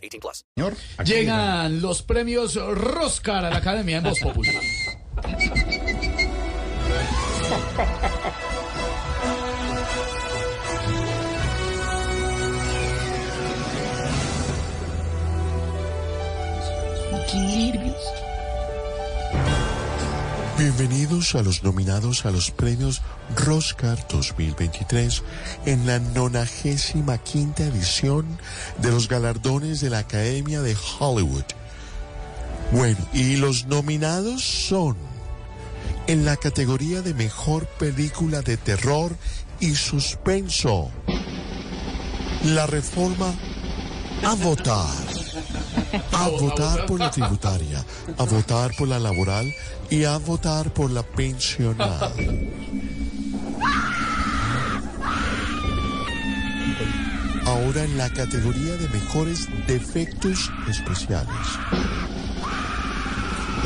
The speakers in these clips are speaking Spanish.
18 plus. Señor, llegan los premios Roscar a la Academia en Voz Populi. Bienvenidos a los nominados a los premios Roscar 2023 en la 95 edición de los galardones de la Academia de Hollywood. Bueno, y los nominados son en la categoría de mejor película de terror y suspenso. La reforma a votar. A votar por la tributaria, a votar por la laboral y a votar por la pensional. Ahora en la categoría de mejores defectos especiales.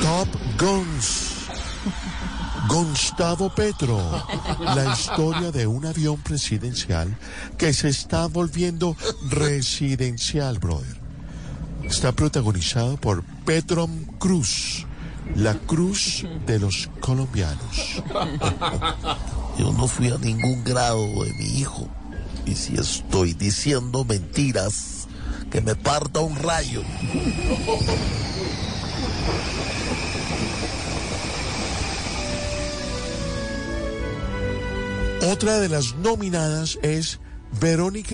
Top Guns. Gustavo Petro, la historia de un avión presidencial que se está volviendo residencial, brother. Está protagonizado por Petrom Cruz, la cruz de los colombianos. Yo no fui a ningún grado de mi hijo. Y si estoy diciendo mentiras, que me parta un rayo. Otra de las nominadas es Verónica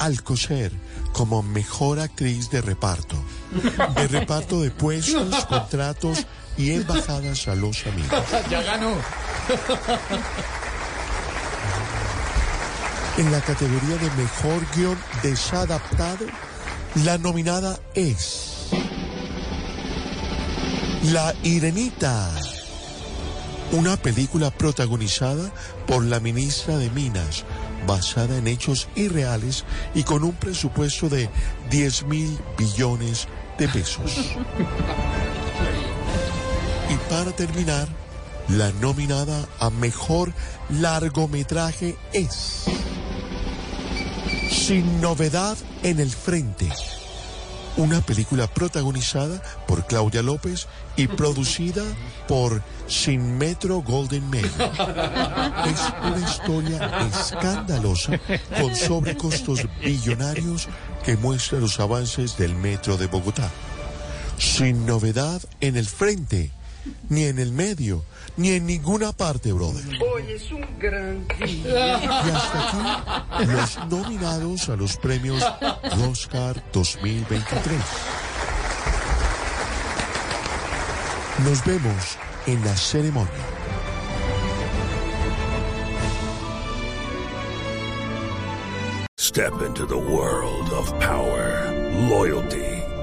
Alcocer como mejor actriz de reparto. De reparto de puestos, contratos y embajadas a los amigos. Ya ganó. En la categoría de mejor guion desadaptado, la nominada es La Irenita, una película protagonizada por la ministra de Minas, basada en hechos irreales y con un presupuesto de 10 mil billones de pesos. Y para terminar, la nominada a mejor largometraje es Sin novedad en el frente. Una película protagonizada por Claudia López y producida por Sin Metro Golden Mail. Es una historia escandalosa con sobrecostos billonarios que muestra los avances del metro de Bogotá. Sin novedad en el frente, ni en el medio, ni en ninguna parte, brother. Hoy es un gran día. Y hasta aquí los nominados a los premios Oscar 2023. Nos vemos en la ceremonia. Step into the world of power, loyalty,